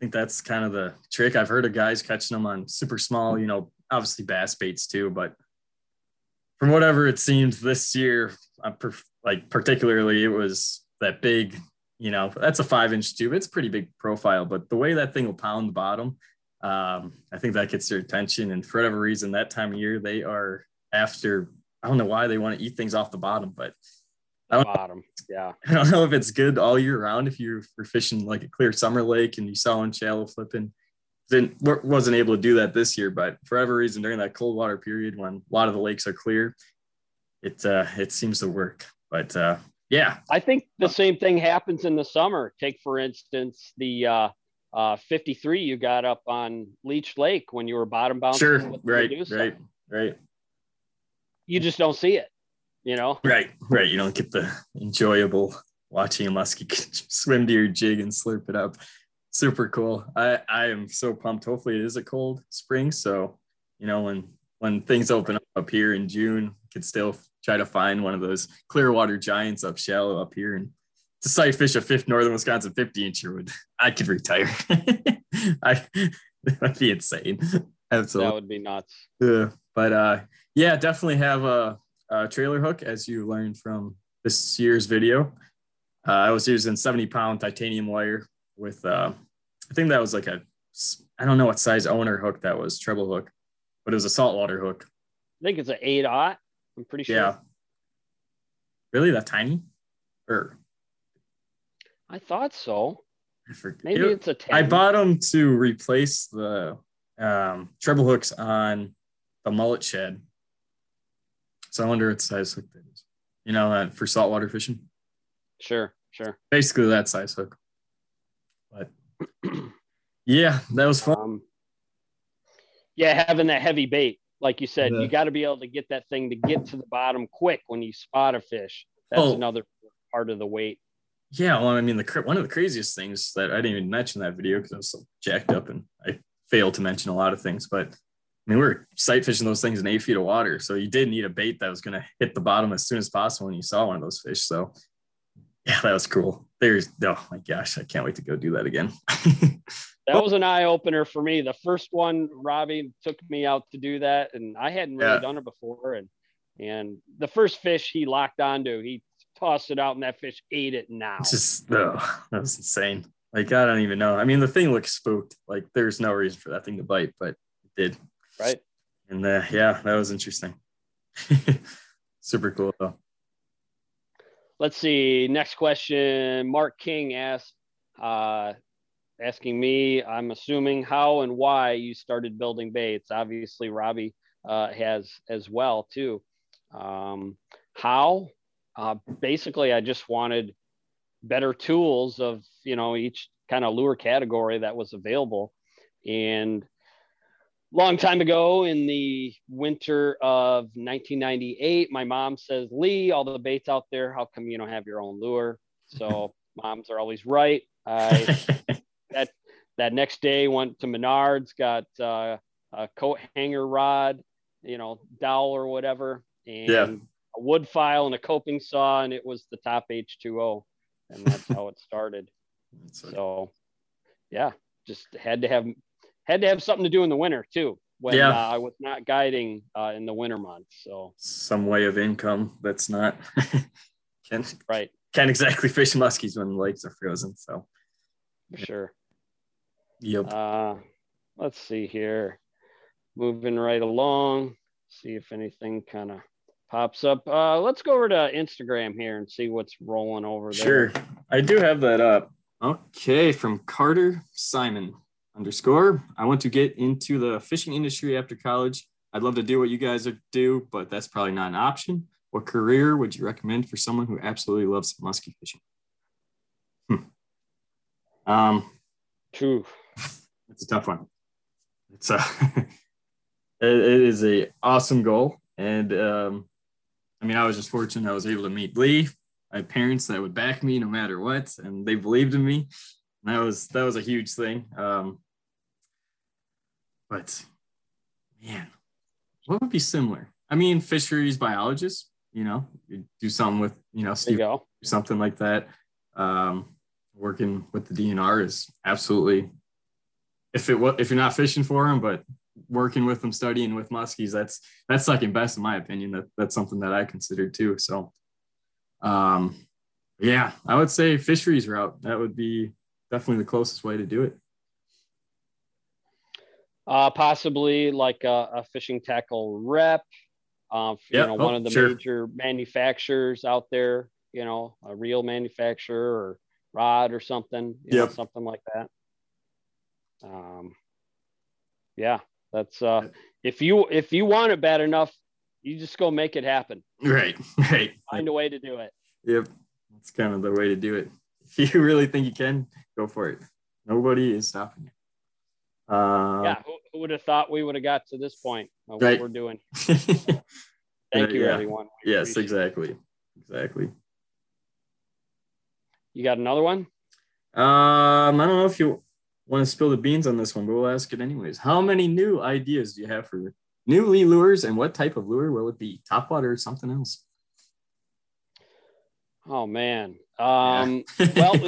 Think that's kind of the trick. I've heard of guys catching them on super small, you know, obviously bass baits too, but from whatever it seemed this year, per- like particularly it was that big, you know, that's a five inch tube. It's pretty big profile, but the way that thing will pound the bottom, um, I think that gets their attention. And for whatever reason, that time of year, they are after, I don't know why they want to eat things off the bottom, but bottom. Yeah. I don't know if it's good all year round if you're, you're fishing like a clear summer lake and you saw one shallow flipping. Didn't wasn't able to do that this year, but for every reason during that cold water period when a lot of the lakes are clear, it uh, it seems to work. But uh, yeah, I think the same thing happens in the summer. Take, for instance, the uh, uh, 53 you got up on Leech Lake when you were bottom bouncing. sure, right, right, right, You just don't see it, you know? right, right. You don't get the enjoyable watching a muskie swim to your jig and slurp it up. Super cool. I I am so pumped. Hopefully it is a cold spring, so you know when when things open up up here in June, could still try to find one of those clear water giants up shallow up here and to sight fish a fifth northern Wisconsin 50 incher would I could retire. I that would be insane. Absolutely. That would be nuts. Yeah, but uh, yeah, definitely have a, a trailer hook as you learned from this year's video. Uh, I was using 70 pound titanium wire with, uh, I think that was like a, I don't know what size owner hook that was, treble hook, but it was a saltwater hook. I think it's an eight aught. I'm pretty sure. Yeah. Really, that tiny? Or I thought so. I forget. Maybe It- it's a 10. I bought them to replace the um, treble hooks on the mullet shed. So I wonder what size hook that is. You know, uh, for saltwater fishing. Sure, sure. Basically that size hook. But yeah, that was fun. Um, yeah, having that heavy bait, like you said, Yeah. you got to be able to get that thing to get to the bottom quick when you spot a fish. That's Oh. another part of the weight. Yeah, well, I mean, the one of the craziest things that I didn't even mention that video because I was so jacked up and I failed to mention a lot of things. But mean, we were sight fishing those things in eight feet of water, so you did need a bait that was going to hit the bottom as soon as possible when you saw one of those fish. So yeah, that was cool. there's oh my gosh, I can't wait to go do that again. that was an eye opener for me. The first one, Robbie took me out to do that, and I hadn't really Yeah. done it before. And and the first fish he locked onto, he tossed it out, and that fish ate it now. It's just oh, that was insane. Like I don't even know. I mean, the thing looks spooked. Like there's no reason for that thing to bite, but it did. Right. And uh, yeah, that was interesting. Super cool though. Let's see. Next question. Mark King asked, uh, asking me, I'm assuming how and why you started building baits. Obviously, Robbie uh, has as well too. Um, how? Uh, basically, I just wanted better tools of you know each kind of lure category that was available, and long time ago in the winter of 1998 my mom says lee all the baits out there how come you don't have your own lure? So moms are always right. I that that next day went to menards got uh, a coat hanger rod you know dowel or whatever and Yeah. a wood file and a coping saw and it was the top h2o and that's how it started. So, so yeah just had to have had to have something to do in the winter too when Yeah. uh, i was not guiding uh, in the winter months so some way of income that's not can't right can't exactly fish muskies when the lakes are frozen. So for sure yep. uh let's see here moving right along see if anything kind of pops up uh let's go over to instagram here and see what's rolling over there Sure. I do have that up. Okay, from Carter Simon underscore. I want to get into the fishing industry after college. I'd love to do what you guys do, but that's probably not an option. What career would you recommend for someone who absolutely loves musky fishing? Hmm. Um, Phew. it's a tough one. It's a it, it is a awesome goal, and um, I mean, I was just fortunate I was able to meet Lee. I had parents that would back me no matter what, and they believed in me. And that was that was a huge thing. Um, but man, what would be similar? I mean, fisheries biologists. You know, you do something with you know there you something like that. Um, working with the DNR is absolutely if it wa- if you're not fishing for them, but working with them, studying with muskies, that's that's second best in my opinion. That that's something that I considered too. So, um, yeah, I would say fisheries route. That would be definitely the closest way to do it. Uh possibly like a, a fishing tackle rep um you know oh, one of the sure. major manufacturers out there you know a reel manufacturer or rod or something you know, something like that um yeah that's uh if you if you want it bad enough you just go make it happen Right, right. find a way to do it Yep, that's kind of the way to do it. If you really think you can, go for it. Nobody is stopping you. Uh, yeah who, who would have thought we would have got to this point of what we're doing thank Uh, you yeah. everyone We yes, appreciate it. exactly, exactly. you got another one Um, I don't know if you want to spill the beans on this one, but we'll ask it anyways. How many new ideas do you have for new Lee lures, and what type of lure will it be? Top water or something else? Oh man. Um, well,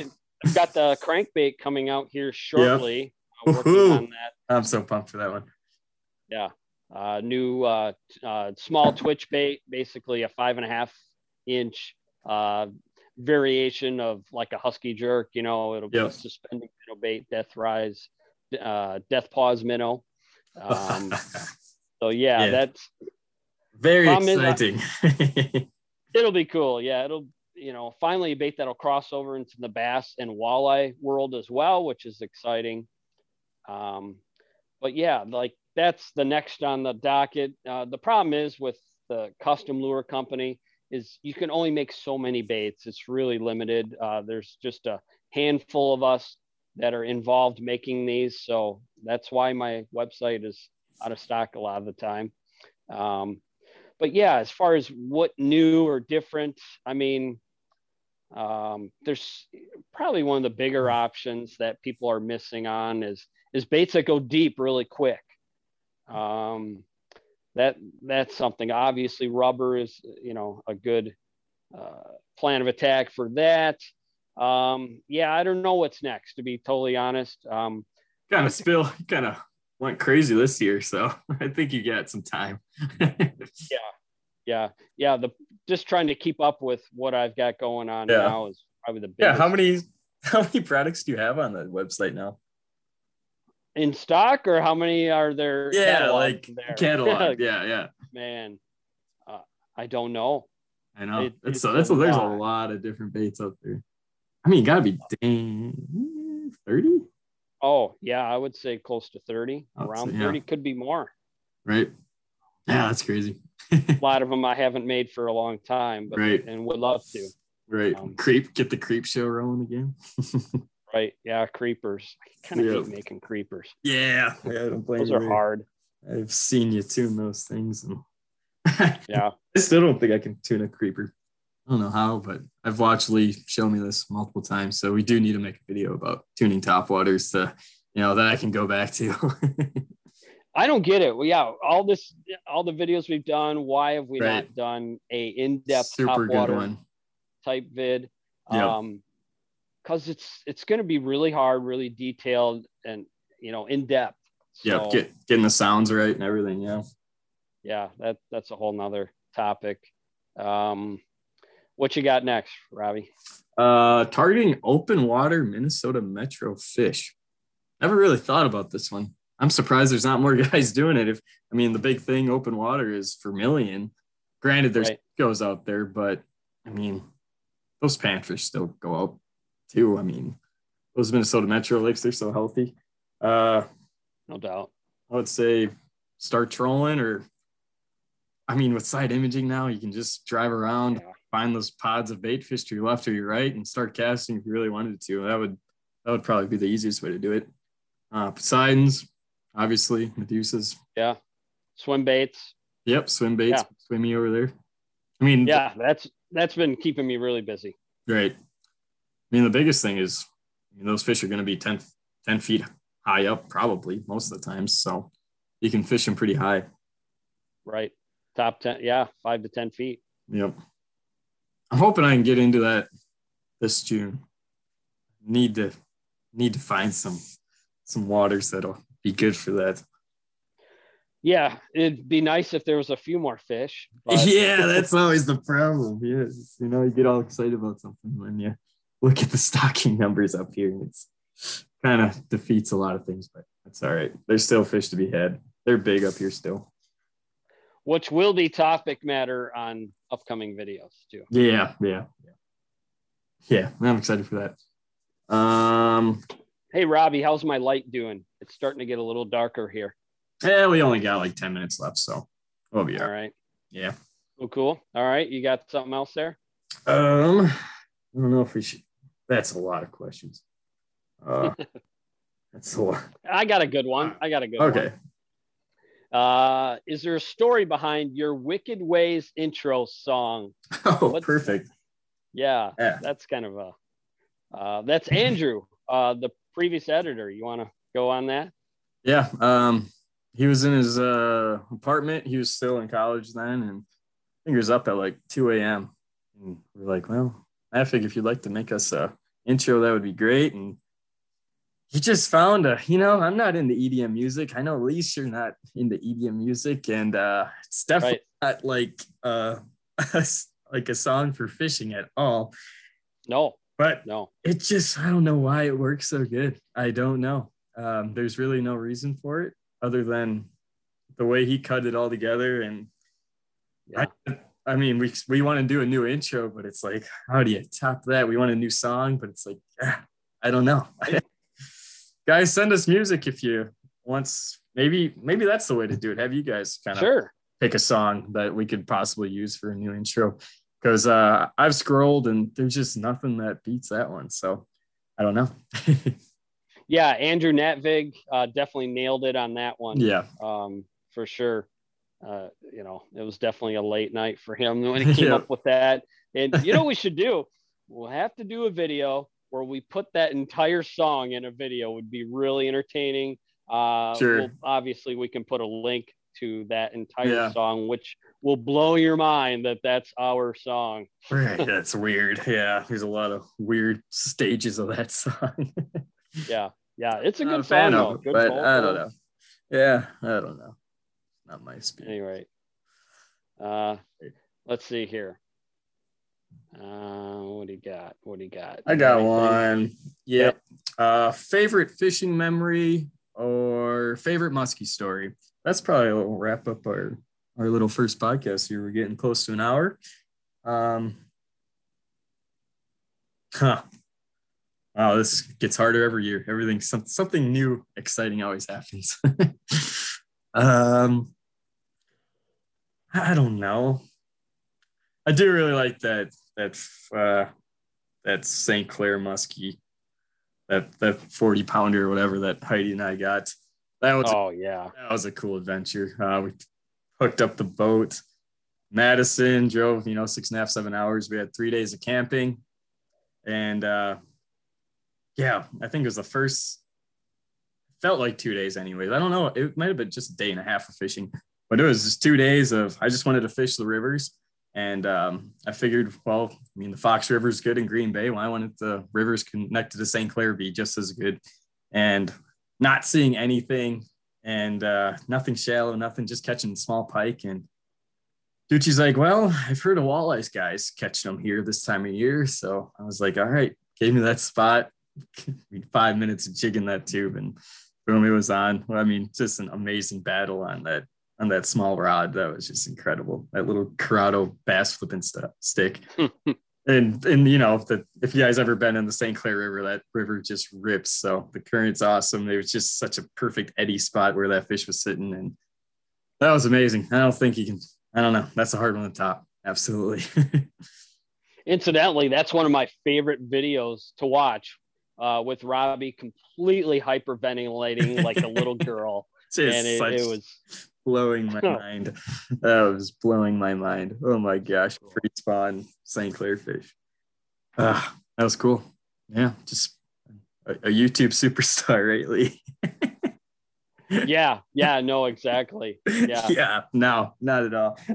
I've got the crankbait coming out here shortly. I'm working on that. I'm so pumped for that one. Yeah. Uh, new uh, uh, small twitch bait, basically a five and a half inch uh, variation of like a husky jerk. You know, it'll be Yep. a suspending minnow bait, death rise, uh, death pause minnow. Um, so yeah, Yeah. that's Very is, I- exciting. it'll be cool. Yeah, it'll you know finally a bait that'll cross over into the bass and walleye world as well, which is exciting. Um, but yeah, like that's the next on the docket. Uh, the problem is with the custom lure company is you can only make so many baits. It's really limited. Uh, there's just a handful of us that are involved making these, so that's why my website is out of stock a lot of the time. Um, but yeah, as far as what new or different, I mean, um, there's probably one of the bigger options that people are missing on is is baits that go deep really quick. Um, that that's something. Obviously, rubber is you know a good uh, plan of attack for that. um, yeah, I don't know what's next. To be totally honest, um, kind of spill, kind of went crazy this year, so I think you got some time. yeah, yeah. Yeah. The just trying to keep up with what I've got going on Yeah. now is probably the biggest. yeah, how many how many products do you have on the website now? In stock, or how many are there? Yeah, like there? catalog. yeah, yeah. man, uh, I don't know. I know. It- it's it's so that's a, there's a lot. of different baits out there. I mean, you gotta be dang 30, Oh yeah, I would say close to thirty. I would Around say, yeah. thirty, could be more. right? Yeah, that's crazy. A lot of them I haven't made for a long time, but Right. and would love to. right. Um, creep, get the creep show rolling again. Right? Yeah, creepers. I kind of Yeah. hate making creepers. yeah. yeah don't blame Those are hard. I've seen you tune those things and Yeah. I still don't think I can tune a creeper. I don't know how, but I've watched Lee show me this multiple times. So we do need to make a video about tuning top waters to, you know, that I can go back to. I don't get it. Well, yeah, all this, all the videos we've done. Why have we Right. not done a in-depth Super good water one. type vid? Yep. Um, because it's it's going to be really hard, really detailed, and you know, in depth. So, Get getting the sounds right and everything. Yeah. yeah, that that's a whole nother topic. Um, what you got next, Robbie? Uh, targeting open water Minnesota Metro fish. Never really thought about this one. I'm surprised there's not more guys doing it. If I mean, the big thing open water is vermilion. Granted, there's Right. goes out there, but I mean, those panfish still go out too. I mean, those Minnesota Metro lakes, they're so healthy. Uh, No doubt. I would say start trolling or I mean, with side imaging now, you can just drive around, Yeah. find those pods of bait fish to your left or your right, and start casting if you really wanted to. That would that would probably be the easiest way to do it. Uh, Poseidons, obviously, Medusas. Yeah, swim baits. Yep, swim baits, Yeah. swimmy over there. I mean, Yeah, that's that's been keeping me really busy. right. I mean, the biggest thing is I mean, those fish are going to be 10, 10 feet high up, probably most of the times. So you can fish them pretty high. Right, top ten. Yeah, five to ten feet. Yep. I'm hoping I can get into that this June. Need to need to find some some waters that'll be good for that. Yeah, it'd be nice if there was a few more fish. but- yeah, that's always the problem. Yes, you know, you get all excited about something when you look at the stocking numbers up here. and It's kind of defeats a lot of things, but that's all right. There's still fish to be had. They're big up here still. which will be topic matter on upcoming videos too. Yeah, yeah, yeah. Yeah, I'm excited for that. Um, Hey Robbie, how's my light doing? It's starting to get a little darker here. Yeah, we only got like 10 minutes left, so we'll be all All right. right. Yeah. Oh, cool. All right. You got something else there? Um, I don't know if we should. That's a lot of questions. Uh, that's a lot. I got a good one. I got a good one. Okay. Uh, is there a story behind your Wicked Ways intro song? Oh, What- perfect. Yeah, Yeah. that's kind of a. Uh, that's Andrew, uh, the previous editor. You want to go on that? Yeah. Um, he was in his uh apartment. He was still in college then, and I think he was up at like 2 a.m. And we're like, well, I think if you'd like to make us a intro, that would be great. And he just found a, you know, I'm not into EDM music. I know, at least you're not into EDM music, and uh, it's definitely not like uh, like a song for fishing at all. No, But no. it just I don't know why it works so good. I don't know. Um, there's really no reason for it other than the way he cut it all together. And Yeah. I, I mean, we we want to do a new intro, but it's like, how do you top that? We want a new song, but it's like, ah, I don't know. guys, send us music if you once maybe maybe that's the way to do it. Have you guys kind of Sure. pick a song that we could possibly use for a new intro because uh, I've scrolled and there's just nothing that beats that one. So I don't know. Yeah, Andrew Natvig uh, definitely nailed it on that one. yeah, um, for sure. Uh, you know, it was definitely a late night for him when he came Yeah. up with that. And you know, what we should do. We'll have to do a video where we put that entire song in a video. Would be really entertaining. Uh, Sure. we'll- obviously, we can put a link to that entire Yeah. song, which will blow your mind that that's our song. Right, that's weird. Yeah, there's a lot of weird stages of that song. Yeah, yeah, it's a Not good fan song of it, Good but I don't know. Yeah, I don't know. Not my speed. Anyway, uh, let's see here. Uh, what do you got? What do you got? I got Anything? one. Yep. Uh, favorite fishing memory or favorite muskie story. That's probably will wrap up our our little first podcast here. We're getting close to an hour. Um, huh. Wow, this gets harder every year. Everything some, something new, exciting always happens. um, I don't know. I do really like that that uh, that St. Clair muskie, that that forty pounder or whatever that Heidi and I got. That was Oh yeah, that was a cool adventure. Uh, we hooked up the boat. Madison drove, you know, six and a half, seven hours. We had three days of camping, and uh, yeah, I think it was the first. Felt like two days, anyways. I don't know. It might have been just a day and a half of fishing, but it was just two days of. I just wanted to fish the rivers, and um, I figured, well, I mean, the Fox River is good in Green Bay. Why wouldn't the rivers connected to St. Clair be just as good? And not seeing anything and uh, nothing shallow, nothing, just catching small pike. And Ducci's like, well, I've heard of walleyes guys catching them here this time of year. So I was like, all right, gave me that spot. Five minutes of jigging that tube and boom, it was on. Well, I mean, just an amazing battle on that on that small rod. That was just incredible. That little Corrado bass flipping st- stick. and and you know that if you guys ever been in the St. Clair River, that river just rips. So the current's awesome. It was just such a perfect eddy spot where that fish was sitting, and that was amazing. I don't think you can. I don't know. That's a hard one to top. Absolutely. Incidentally, that's one of my favorite videos to watch uh, with Robbie completely hyperventilating like a little girl. and it, such it was blowing my mind. That was blowing my mind. Oh my gosh. Free spawn St. Clair fish. Ah, that was cool. Yeah, just a, a YouTube superstar, right, Lee? yeah, yeah, no, exactly. Yeah. yeah, no, not at all.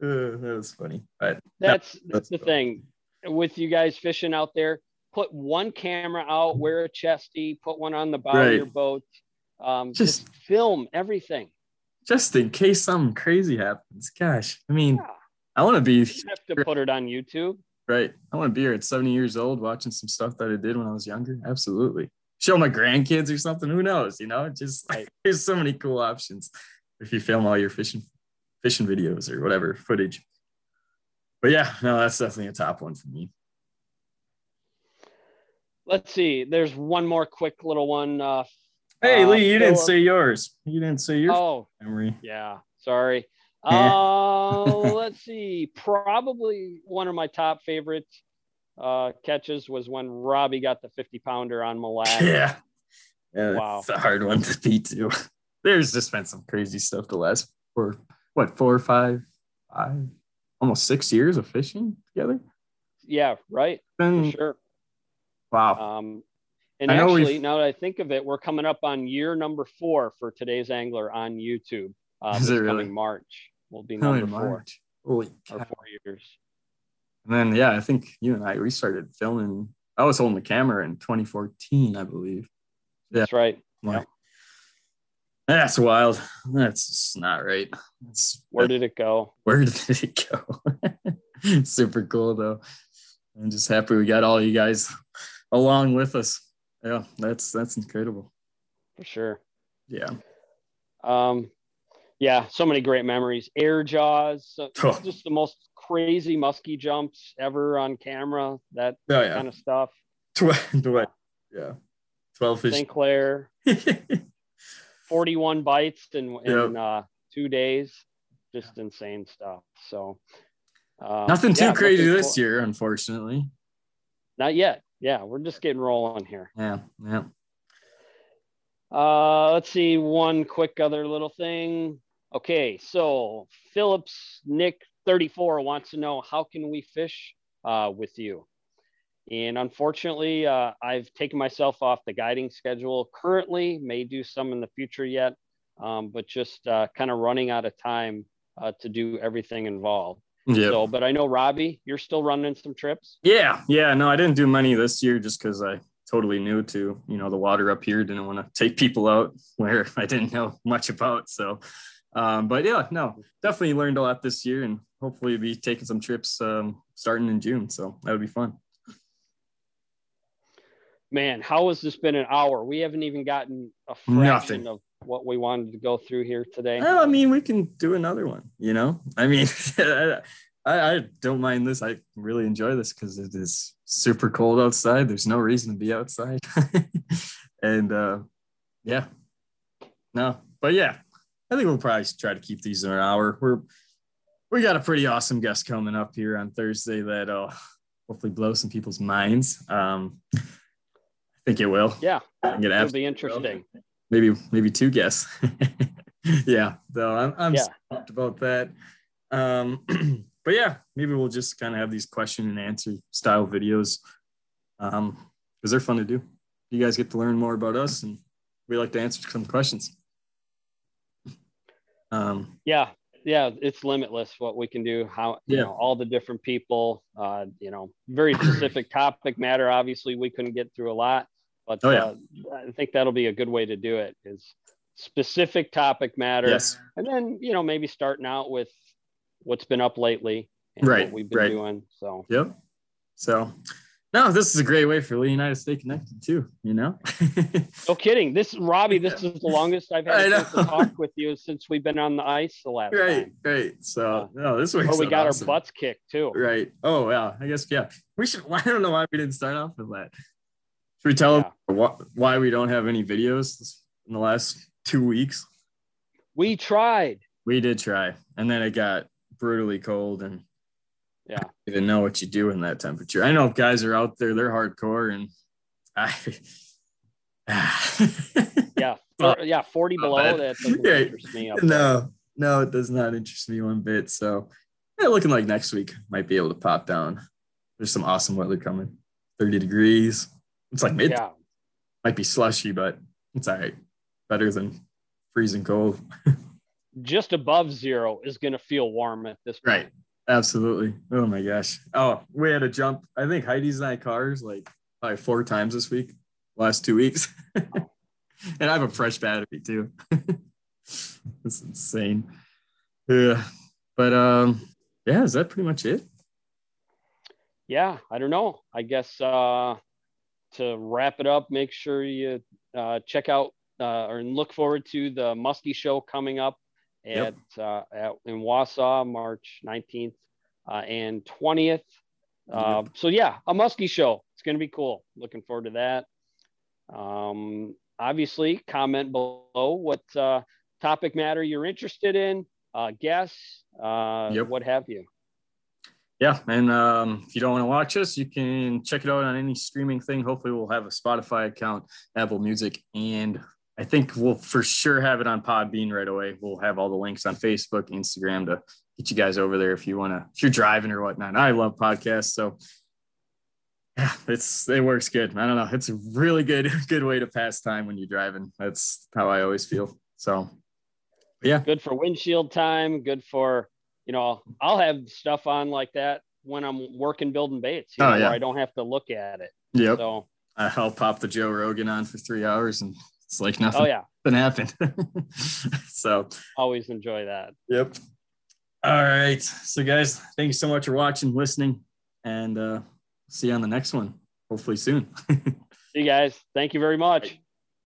Uh, that was funny. But That's, that's that's the cool. thing with you guys fishing out there. Put one camera out, wear a chesty, put one on the bow Right. of your boat. Um, just, Just- film everything. just in case something crazy happens, gosh, I mean, Yeah. I want to be You have to put it on YouTube. right. I want to be here at 70 years old watching some stuff that I did when I was younger. Absolutely. Show my grandkids or something. Who knows? You know, just Right. there's so many cool options if you film all your fishing fishing videos or whatever footage. But yeah, no, that's definitely a top one for me. Let's see. There's one more quick little one. Uh, Hey Uh, Lee, you didn't say yours. You didn't say yours. oh, memory. yeah. Sorry. Uh, let's see. Probably one of my top favorite uh, catches was when Robbie got the 50 pounder on Lacs. Yeah. Yeah, Wow. it's a hard one to beat too. There's just been some crazy stuff the last four, what, four or five, five, almost six years of fishing together. Yeah, right. For sure. wow. Um, and I actually, now that I think of it, we're coming up on year number four for today's angler on YouTube. Uh, Is this it really? coming March will be number four. Holy cow. four years. And then, yeah, I think you and I, we started filming. I was holding the camera in 2014, I believe. Yeah. That's right. Like, That's wild. That's not right. That's, Where did it go? where did it go? Super cool though. I'm just happy we got all you guys along with us. Yeah, that's that's incredible. For sure. Yeah. Um, yeah, so many great memories. Air jaws, Oh. just the most crazy musky jumps ever on camera. That Oh yeah. kind of stuff. Tw- yeah. 12 fish. St. Clair, 41 bites in, in Yep. uh, two days. Just insane stuff. So, uh, Nothing too yeah, crazy this for- year, unfortunately. Not yet. Yeah, we're just getting rolling here. Yeah. Yeah. Uh, let's see one quick other little thing. Okay, so Phillips Nick 34 wants to know how can we fish uh, with you? And unfortunately, uh, I've taken myself off the guiding schedule currently. May do some in the future yet. um, but just uh, kind of running out of time uh, to do everything involved. Yeah. So, but I know Robbie, you're still running some trips. Yeah. Yeah. No, I didn't do many this year just because I totally new to you know the water up here. Didn't want to take people out where I didn't know much about. So, um, but yeah, no, definitely learned a lot this year, and hopefully be taking some trips um, starting in June. So that would be fun. Man, how has this been an hour? We haven't even gotten a fraction Nothing. of what we wanted to go through here today. Well, I mean, we can do another one. You know, I mean, I, I don't mind this. I really enjoy this because it is super cold outside. There's no reason to be outside, and uh, yeah, no, but yeah, I think we'll probably try to keep these in an hour. We're we got a pretty awesome guest coming up here on Thursday that'll hopefully blow some people's minds. Um, I think it will. Yeah, I can get it'll be interesting. Maybe maybe two guests. yeah, so I'm I'm Yeah. stoked about that. Um, but yeah, maybe we'll just kind of have these question and answer style videos, um, because they're fun to do. You guys get to learn more about us, and we like to answer some questions. Um, Yeah, yeah, it's limitless what we can do. How you Yeah. know all the different people. Uh, you know, very specific topic matter. Obviously, we couldn't get through a lot, but Oh, yeah. uh, I think that'll be a good way to do it. Is specific topic matter, yes, and then you know maybe starting out with what's been up lately and Right, what we've been right. doing. So yep. So, no, this is a great way for Lee and I to stay connected too. You know. no kidding. This Robbie, this is the longest I've had I a chance to talk with you since we've been on the ice the last Right, time. right. So Uh, no, this works. Or we got awesome. our butts kicked too. Right. Oh yeah. I guess yeah. We should. I don't know why we didn't start off with that. Should we tell Yeah. them why, why we don't have any videos in the last two weeks? We tried. We did try, and then it got brutally cold, and Yeah. I didn't know what you do in that temperature. I know guys are out there; they're hardcore, and I. Yeah. For- yeah, 40 below. bad. That doesn't Yeah. interest me. Up there. no, no, it does not interest me one bit. So, yeah, looking like next week might be able to pop down. There's some awesome weather coming. 30 degrees. It's like mid. Yeah. Might be slushy, but it's all right. Better than freezing cold. Just above zero is going to feel warm at this point. Right. Absolutely. Oh my gosh. Oh, we had a jump. I think Heidi's and I cars like probably four times this week, last two weeks. and I have a fresh battery too. it's insane. Yeah. But um, yeah, is that pretty much it? Yeah. I don't know. I guess uh, to wrap it up, make sure you uh, check out uh, or look forward to the Muskie Show coming up at, Yep. uh, at in Wausau, March 19th uh, and 20th. Uh, So yeah, a Muskie Show. It's going to be cool. Looking forward to that. Um, obviously, comment below what uh, topic matter you're interested in, uh, guests, uh, Yep. what have you. Yeah, and um, if you don't want to watch us, you can check it out on any streaming thing. Hopefully, we'll have a Spotify account, Apple Music, and I think we'll for sure have it on Podbean right away. We'll have all the links on Facebook, Instagram to get you guys over there if you want to, if you're driving or whatnot. I love podcasts, so yeah, it's it works good. I don't know, it's a really good good way to pass time when you're driving. That's how I always feel. So yeah, Good for windshield time. Good for you know. I'll have stuff on like that when I'm working building baits. You Oh, know, yeah. where I don't have to look at it. yep. So I'll pop the Joe Rogan on for three hours, and it's like nothing. oh yeah, happened. so, always enjoy that. yep. All right. So, guys, thank you so much for watching, listening, and uh, see you on the next one, hopefully soon. See you guys. Thank you very much.